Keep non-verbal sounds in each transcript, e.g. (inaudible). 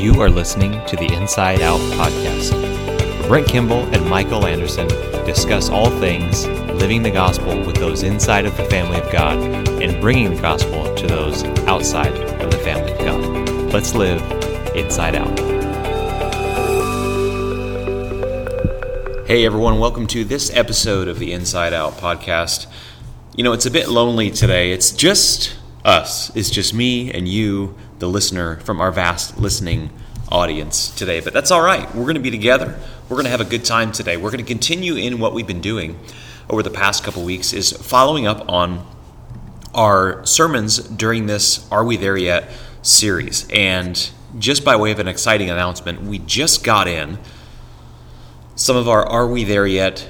You are listening to the Inside Out podcast. Brent Kimball and Michael Anderson discuss all things living the gospel with those inside of the family of God and bringing the gospel to those outside of the family of God. Let's live inside out. Hey everyone, welcome to this episode of the Inside Out podcast. You know, it's a bit lonely today. It's just us. It's just me and you, the listener, from our vast listening audience today. But that's all right. We're going to be together. We're going to have a good time today. We're going to continue in what we've been doing over the past couple weeks is following up on our sermons during this Are We There Yet series. And just by way of an exciting announcement, we just got in some of our Are We There Yet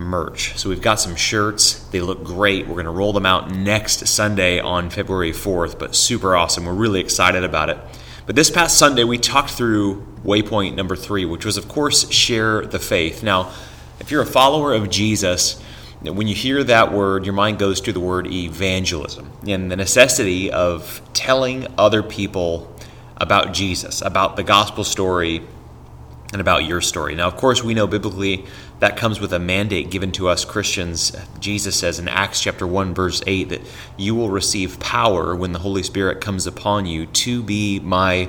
merch. So we've got some shirts. They look great. We're going to roll them out next Sunday on February 4th, but super awesome. We're really excited about it. But this past Sunday, we talked through waypoint number three, which was, of course, share the faith. Now, if you're a follower of Jesus, when you hear that word, your mind goes to the word evangelism and the necessity of telling other people about Jesus, about the gospel story, and about your story. Now, of course, we know biblically that comes with a mandate given to us Christians. Jesus says in Acts chapter 1 verse 8 that you will receive power when the Holy Spirit comes upon you to be my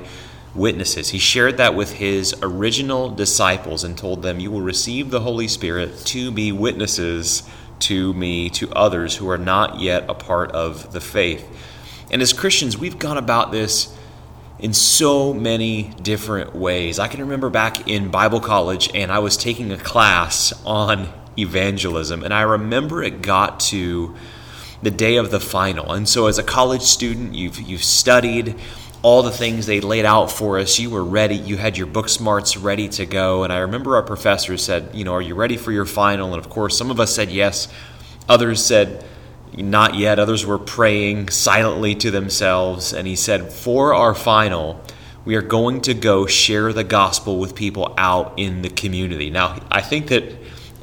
witnesses. He shared that with his original disciples and told them you will receive the Holy Spirit to be witnesses to me to others who are not yet a part of the faith. And as Christians, we've gone about this in so many different ways. I can remember back in Bible college and I was taking a class on evangelism, and I remember it got to the day of the final. And so, as a college student, you've, you've studied all the things they laid out for us. You were ready, you had your book smarts ready to go. And I remember our professor said, You know, are you ready for your final? And of course, some of us said yes, others said, not yet. Others were praying silently to themselves. And he said, For our final, we are going to go share the gospel with people out in the community. Now, I think that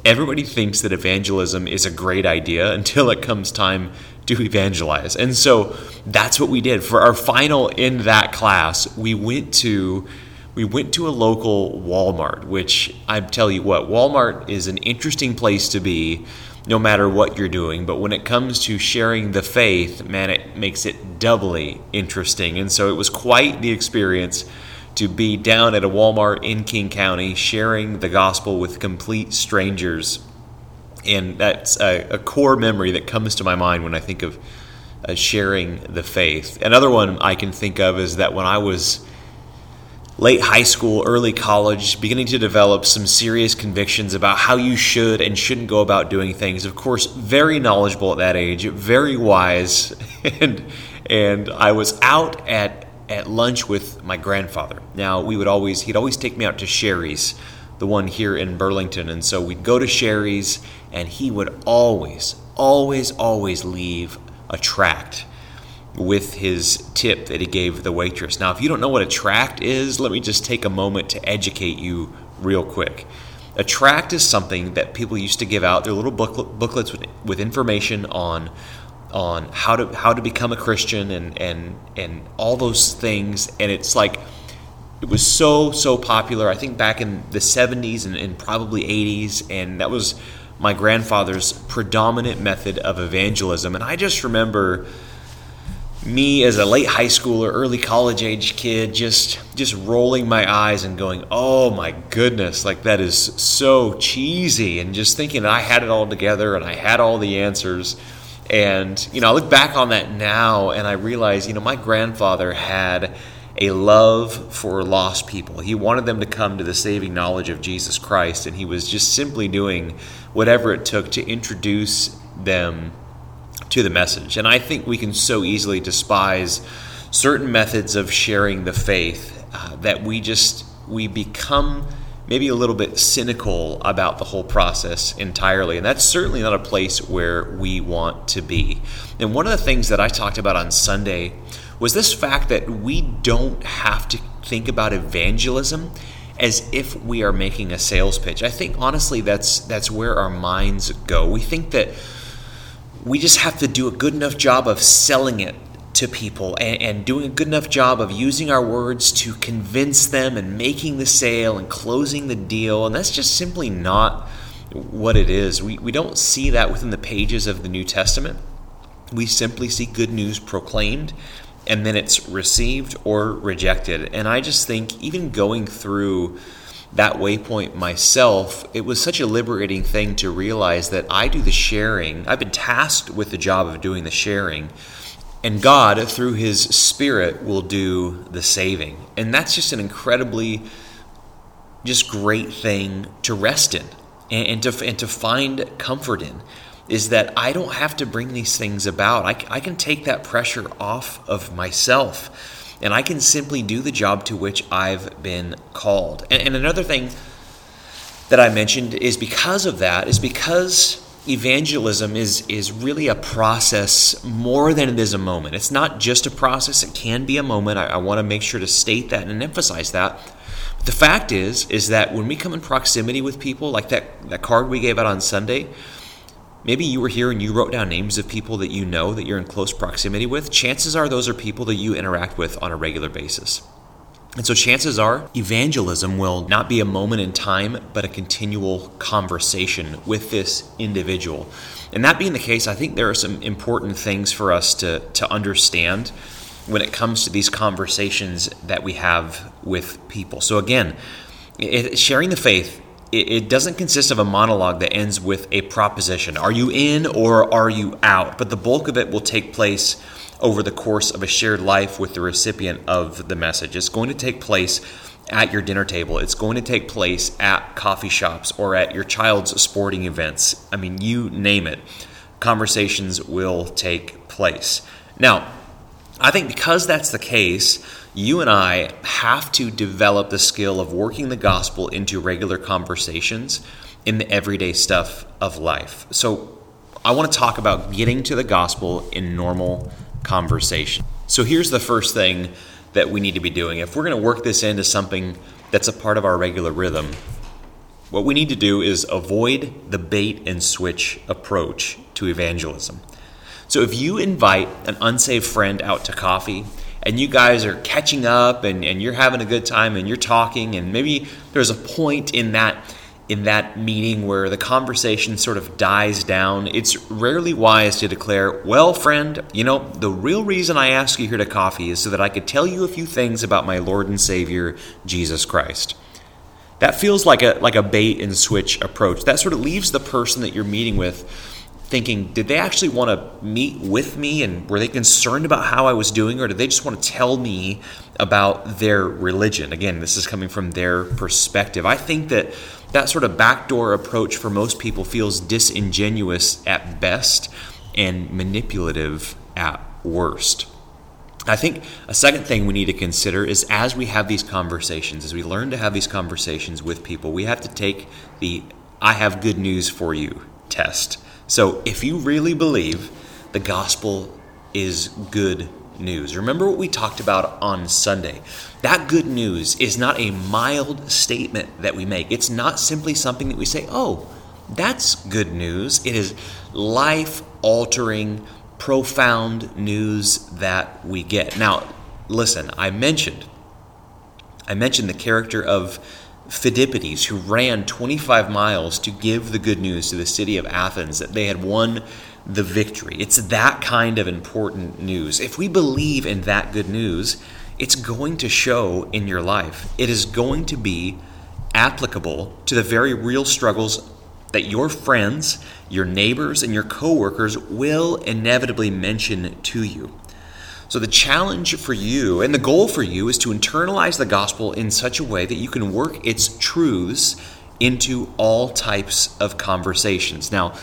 everybody thinks that evangelism is a great idea (laughs) until it comes time to evangelize. And so that's what we did. For our final in that class, we went to we went to a local Walmart, which I tell you what, Walmart is an interesting place to be no matter what you're doing. But when it comes to sharing the faith, man, it makes it doubly interesting. And so it was quite the experience to be down at a Walmart in King County sharing the gospel with complete strangers. And that's a, a core memory that comes to my mind when I think of uh, sharing the faith. Another one I can think of is that when I was late high school, early college, beginning to develop some serious convictions about how you should and shouldn't go about doing things. Of course, very knowledgeable at that age, very wise, (laughs) and and I was out at at lunch with my grandfather. Now we would always he'd always take me out to Shari's, the one here in Burlington, and so we'd go to Shari's, and he would always, always, always leave a tract with his tip that he gave the waitress. Now, if you don't know what a tract is, let me just take a moment to educate you real quick. A tract is something that people used to give out. They're little booklet, booklets with, with information on on how to how to become a Christian and and and all those things. And it's like it was so so popular. I think back in the 70s and, and probably 80s, and that was my grandfather's predominant method of evangelism. And I just remember me as a late high schooler, early college age kid, just just rolling my eyes and going, "Oh my goodness, like that is so cheesy," and just thinking I had it all together and I had all the answers. And you know, I look back on that now and I realize, you know, my grandfather had a love for lost people. He wanted them to come to the saving knowledge of Jesus Christ, and he was just simply doing whatever it took to introduce them to the message. And I think we can so easily despise certain methods of sharing the faith uh, that we just we become maybe a little bit cynical about the whole process entirely. And that's certainly not a place where we want to be. And one of the things that I talked about on Sunday was this fact that we don't have to think about evangelism as if we are making a sales pitch. I think honestly that's that's where our minds go. We think that we just have to do a good enough job of selling it to people and, and, doing a good enough job of using our words to convince them and making the sale and closing the deal. And that's just simply not what it is. We, we don't see that within the pages of the New Testament. We simply see good news proclaimed and then it's received or rejected. And I just think even going through that waypoint myself, it was such a liberating thing to realize that I do the sharing. I've been tasked with the job of doing the sharing and God, through His Spirit, will do the saving. And that's just an incredibly, just great thing to rest in and, and to, and to find comfort in. Is that I don't have to bring these things about. I, I can take that pressure off of myself and I can simply do the job to which I've been called. And, and another thing that I mentioned is because of that, is because evangelism is is really a process more than it is a moment. It's not just a process; it can be a moment. I, I want to make sure to state that and emphasize that. But the fact is, is that when we come in proximity with people, like that that card we gave out on Sunday, maybe you were here and you wrote down names of people that you know that you're in close proximity with. Chances are those are people that you interact with on a regular basis. And so, chances are, evangelism will not be a moment in time, but a continual conversation with this individual. And that being the case, I think there are some important things for us to, to understand when it comes to these conversations that we have with people. So, again, it, sharing the faith, it, doesn't consist of a monologue that ends with a proposition. Are you in or are you out? But the bulk of it will take place over the course of a shared life with the recipient of the message. It's going to take place at your dinner table. It's going to take place at coffee shops or at your child's sporting events. I mean, you name it. Conversations will take place. Now, I think because that's the case, you and I have to develop the skill of working the gospel into regular conversations in the everyday stuff of life. So, I want to talk about getting to the gospel in normal conversation. So here's the first thing that we need to be doing. If we're going to work this into something that's a part of our regular rhythm, what we need to do is avoid the bait and switch approach to evangelism. So if you invite an unsaved friend out to coffee and you guys are catching up and, and you're having a good time and you're talking, and maybe there's a point in that in that meeting where the conversation sort of dies down, it's rarely wise to declare, Well, friend, you know, the real reason I asked you here to coffee is so that I could tell you a few things about my Lord and Savior, Jesus Christ. That feels like a, like a bait and switch approach. That sort of leaves the person that you're meeting with thinking, did they actually want to meet with me and were they concerned about how I was doing or did they just want to tell me about their religion? Again, this is coming from their perspective. I think that that sort of backdoor approach for most people feels disingenuous at best and manipulative at worst. I think a second thing we need to consider is as we have these conversations, as we learn to have these conversations with people, we have to take the I have good news for you test. So if you really believe the gospel is good news. Remember what we talked about on Sunday. That good news is not a mild statement that we make. It's not simply something that we say, oh, that's good news. It is life altering, profound news that we get. Now, listen, I mentioned I mentioned the character of Phidippides, who ran 25 miles to give the good news to the city of Athens that they had won the victory. It's that kind of important news. If we believe in that good news, it's going to show in your life. It is going to be applicable to the very real struggles that your friends, your neighbors, and your coworkers will inevitably mention to you. So, the challenge for you and the goal for you is to internalize the gospel in such a way that you can work its truths into all types of conversations. Now,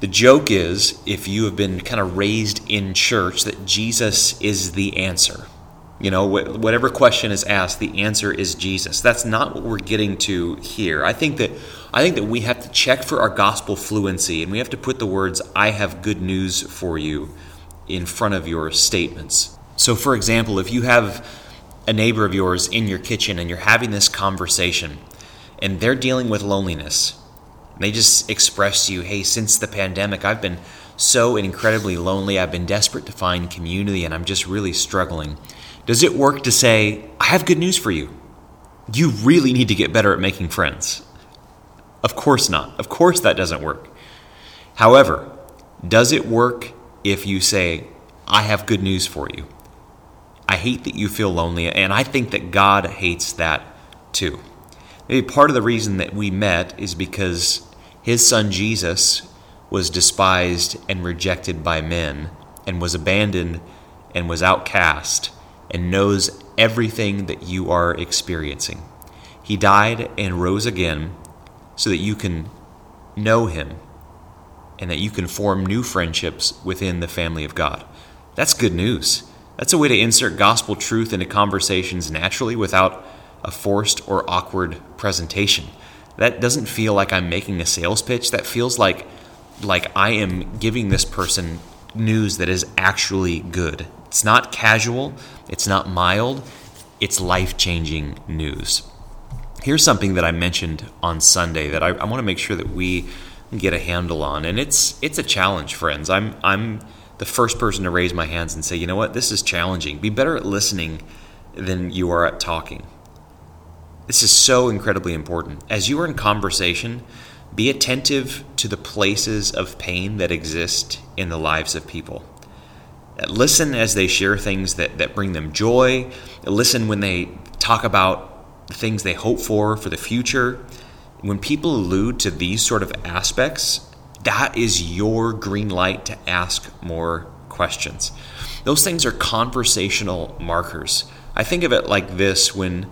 the joke is if you have been kind of raised in church that Jesus is the answer. You know, whatever question is asked, the answer is Jesus. That's not what we're getting to here. I think that I think that we have to check for our gospel fluency and we have to put the words I have good news for you in front of your statements. So for example, if you have a neighbor of yours in your kitchen and you're having this conversation and they're dealing with loneliness, they just express to you, hey, since the pandemic, I've been so incredibly lonely. I've been desperate to find community and I'm just really struggling. Does it work to say, I have good news for you? You really need to get better at making friends. Of course not. Of course that doesn't work. However, does it work if you say, I have good news for you? I hate that you feel lonely, and I think that God hates that too. Maybe part of the reason that we met is because his son Jesus was despised and rejected by men, and was abandoned and was outcast, and knows everything that you are experiencing. He died and rose again so that you can know Him and that you can form new friendships within the family of God. That's good news. That's a way to insert gospel truth into conversations naturally without a forced or awkward presentation. That doesn't feel like I'm making a sales pitch. That feels like like I am giving this person news that is actually good. It's not casual, it's not mild, it's life changing news. Here's something that I mentioned on Sunday that I, I want to make sure that we get a handle on, and it's it's a challenge, friends. I'm I'm the first person to raise my hands and say, you know what, this is challenging. Be better at listening than you are at talking. This is so incredibly important. As you are in conversation, be attentive to the places of pain that exist in the lives of people. Listen as they share things that, that bring them joy. Listen when they talk about the things they hope for for the future. When people allude to these sort of aspects, that is your green light to ask more questions. Those things are conversational markers. I think of it like this when,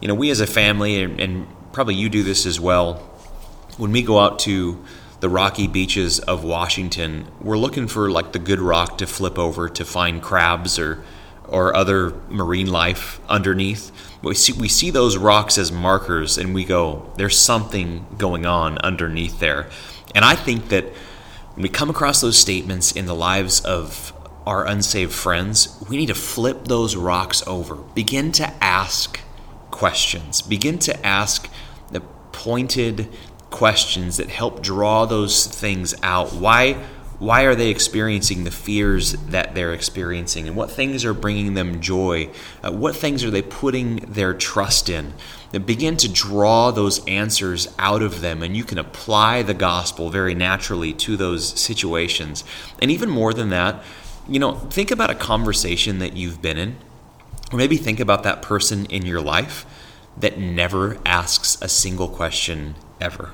you know, we as a family, and, and probably you do this as well, when we go out to the rocky beaches of Washington, we're looking for like the good rock to flip over to find crabs or or other marine life underneath. We see, we see those rocks as markers and we go, there's something going on underneath there. And I think that when we come across those statements in the lives of our unsaved friends, we need to flip those rocks over. Begin to ask questions. Begin to ask the pointed questions that help draw those things out. Why why are they experiencing the fears that they're experiencing? And what things are bringing them joy? Uh, what things are they putting their trust in? And begin to draw those answers out of them and you can apply the gospel very naturally to those situations. And even more than that you know think about a conversation that you've been in. Or maybe think about that person in your life that never asks a single question ever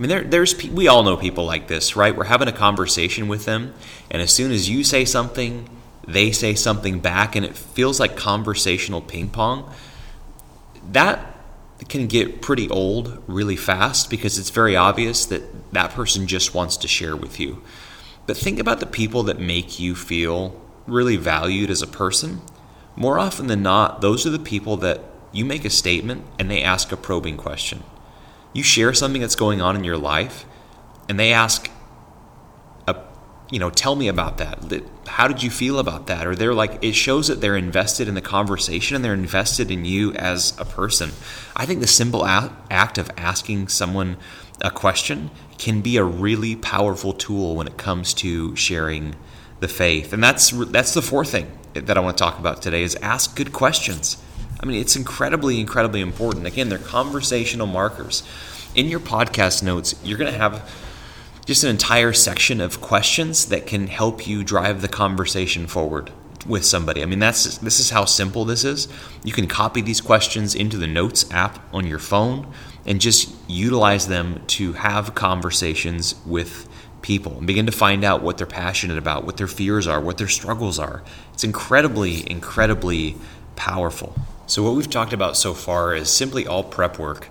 I mean, there, there's we all know people like this, right? We're having a conversation with them, and as soon as you say something, they say something back, and it feels like conversational ping pong. That can get pretty old really fast because it's very obvious that that person just wants to share with you. But think about the people that make you feel really valued as a person. More often than not, those are the people that you make a statement and they ask a probing question you share something that's going on in your life and they ask a, you know tell me about that. How did you feel about that? Or they're like it shows that they're invested in the conversation and they're invested in you as a person. I think the simple act of asking someone a question can be a really powerful tool when it comes to sharing the faith. And that's that's the fourth thing that i want to talk about today is ask good questions I mean, it's incredibly, incredibly important. Again, they're conversational markers. In your podcast notes, you're going to have just an entire section of questions that can help you drive the conversation forward with somebody. I mean, that's this is how simple this is. You can copy these questions into the Notes app on your phone and just utilize them to have conversations with people and begin to find out what they're passionate about, what their fears are, what their struggles are. It's incredibly, incredibly powerful. So, what we've talked about so far is simply all prep work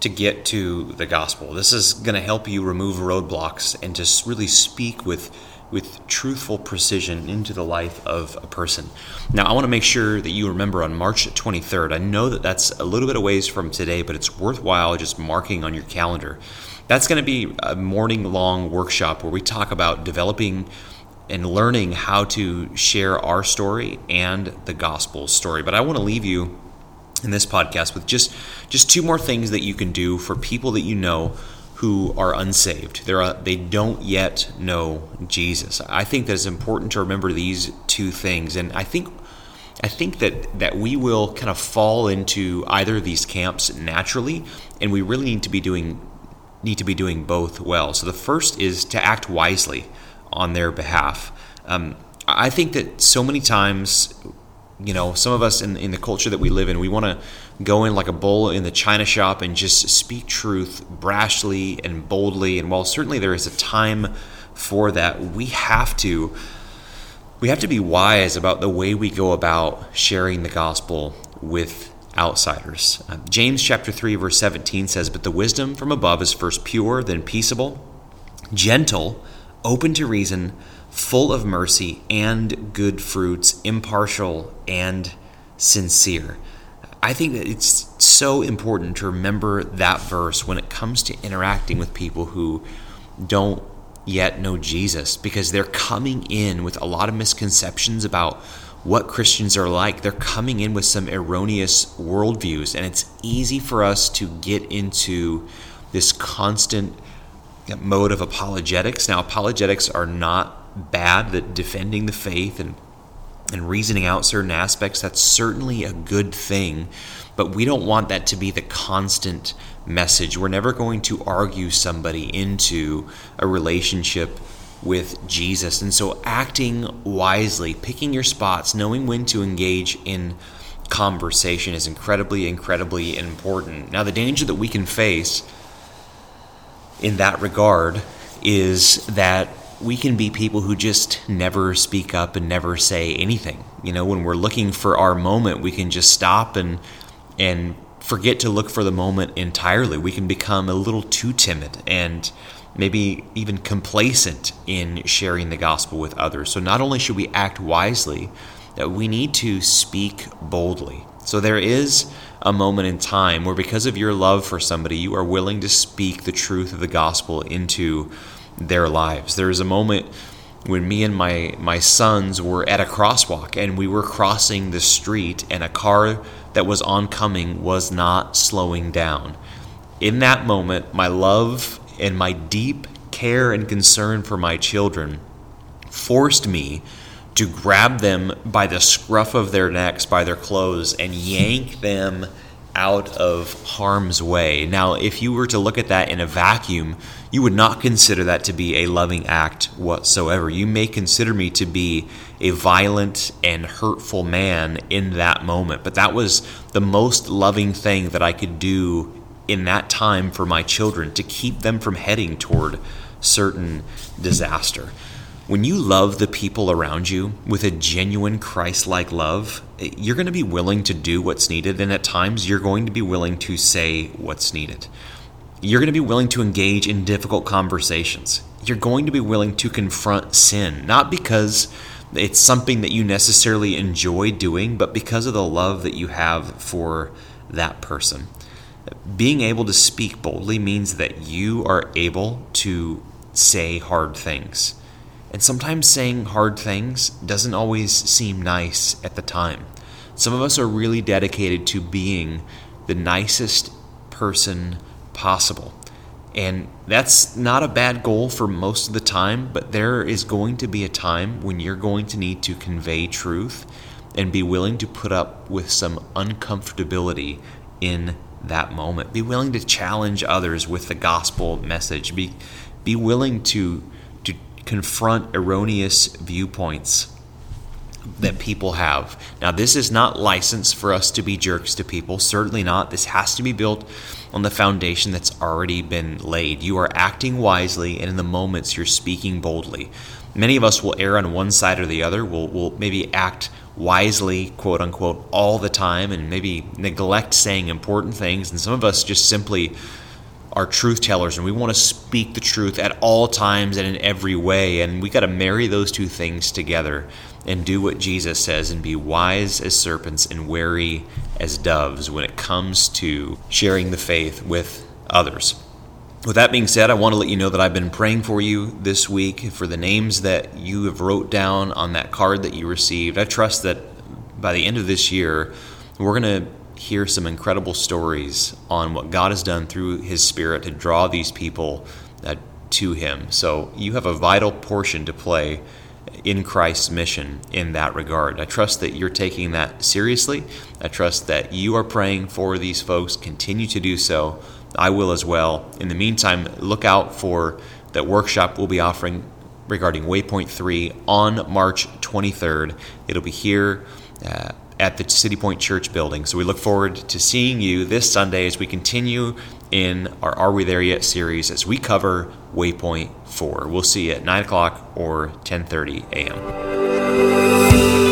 to get to the gospel. This is going to help you remove roadblocks and just really speak with with truthful precision into the life of a person. Now, I want to make sure that you remember on March 23rd. I know that that's a little bit of ways from today, but it's worthwhile just marking on your calendar. That's going to be a morning long workshop where we talk about developing and learning how to share our story and the gospel story. But I want to leave you in this podcast with just just two more things that you can do for people that you know who are unsaved. They're, uh, they don't yet know Jesus. I think that it's important to remember these two things. And I think I think that, that we will kind of fall into either of these camps naturally, and we really need to be doing need to be doing both well. So the first is to act wisely on their behalf. Um, I think that so many times, you know, some of us in, in the culture that we live in, we want to go in like a bull in the china shop and just speak truth brashly and boldly. And while certainly there is a time for that, we have to we have to be wise about the way we go about sharing the gospel with outsiders. Uh, James chapter 3 verse 17 says, "But the wisdom from above is first pure, then peaceable, gentle, open to reason, full of mercy and good fruits, impartial and sincere." I think that it's so important to remember that verse when it comes to interacting with people who don't yet know Jesus because they're coming in with a lot of misconceptions about what Christians are like. They're coming in with some erroneous worldviews, and it's easy for us to get into this constant mode of apologetics. Now, apologetics are not bad, that defending the faith and and reasoning out certain aspects, that's certainly a good thing. But we don't want that to be the constant message. We're never going to argue somebody into a relationship with Jesus. And so, acting wisely, picking your spots, knowing when to engage in conversation is incredibly, incredibly important. Now, the danger that we can face in that regard is that we can be people who just never speak up and never say anything. You know, when we're looking for our moment, we can just stop and and forget to look for the moment entirely. We can become a little too timid and maybe even complacent in sharing the gospel with others. So, not only should we act wisely, that we need to speak boldly. So, there is a moment in time where, because of your love for somebody, you are willing to speak the truth of the gospel into their lives. There is a moment when me and my, my sons were at a crosswalk and we were crossing the street, and a car that was oncoming was not slowing down. In that moment, my love and my deep care and concern for my children forced me to grab them by the scruff of their necks, by their clothes, and yank them out of harm's way. Now, if you were to look at that in a vacuum, you would not consider that to be a loving act whatsoever. You may consider me to be a violent and hurtful man in that moment, but that was the most loving thing that I could do in that time for my children to keep them from heading toward certain disaster. When you love the people around you with a genuine Christ like love, you're going to be willing to do what's needed, and at times you're going to be willing to say what's needed. You're going to be willing to engage in difficult conversations. You're going to be willing to confront sin, not because it's something that you necessarily enjoy doing, but because of the love that you have for that person. Being able to speak boldly means that you are able to say hard things. And sometimes saying hard things doesn't always seem nice at the time. Some of us are really dedicated to being the nicest person possible. And that's not a bad goal for most of the time, but there is going to be a time when you're going to need to convey truth and be willing to put up with some uncomfortability in that moment. Be willing to challenge others with the gospel message. Be be willing to confront erroneous viewpoints that people have. Now, this is not licensed for us to be jerks to people, certainly not. This has to be built on the foundation that's already been laid. You are acting wisely, and in the moments, you're speaking boldly. Many of us will err on one side or the other. We'll, we'll maybe act wisely, quote unquote, all the time, and maybe neglect saying important things. And some of us just simply are truth tellers and we want to speak the truth at all times and in every way. And we got to marry those two things together and do what Jesus says and be wise as serpents and wary as doves when it comes to sharing the faith with others. With that being said, I want to let you know that I've been praying for you this week for the names that you have wrote down on that card that you received. I trust that by the end of this year, we're going to hear some incredible stories on what God has done through His Spirit to draw these people uh, to Him. So you have a vital portion to play in Christ's mission in that regard. I trust that you're taking that seriously. I trust that you are praying for these folks. Continue to do so. I will as well. In the meantime, look out for that workshop we'll be offering regarding Waypoint 3 on March 23rd. It'll be here. Uh, at the City Point Church building. So we look forward to seeing you this Sunday as we continue in our Are We There Yet series as we cover Waypoint 4. We'll see you at 9 o'clock or 10.30 a.m.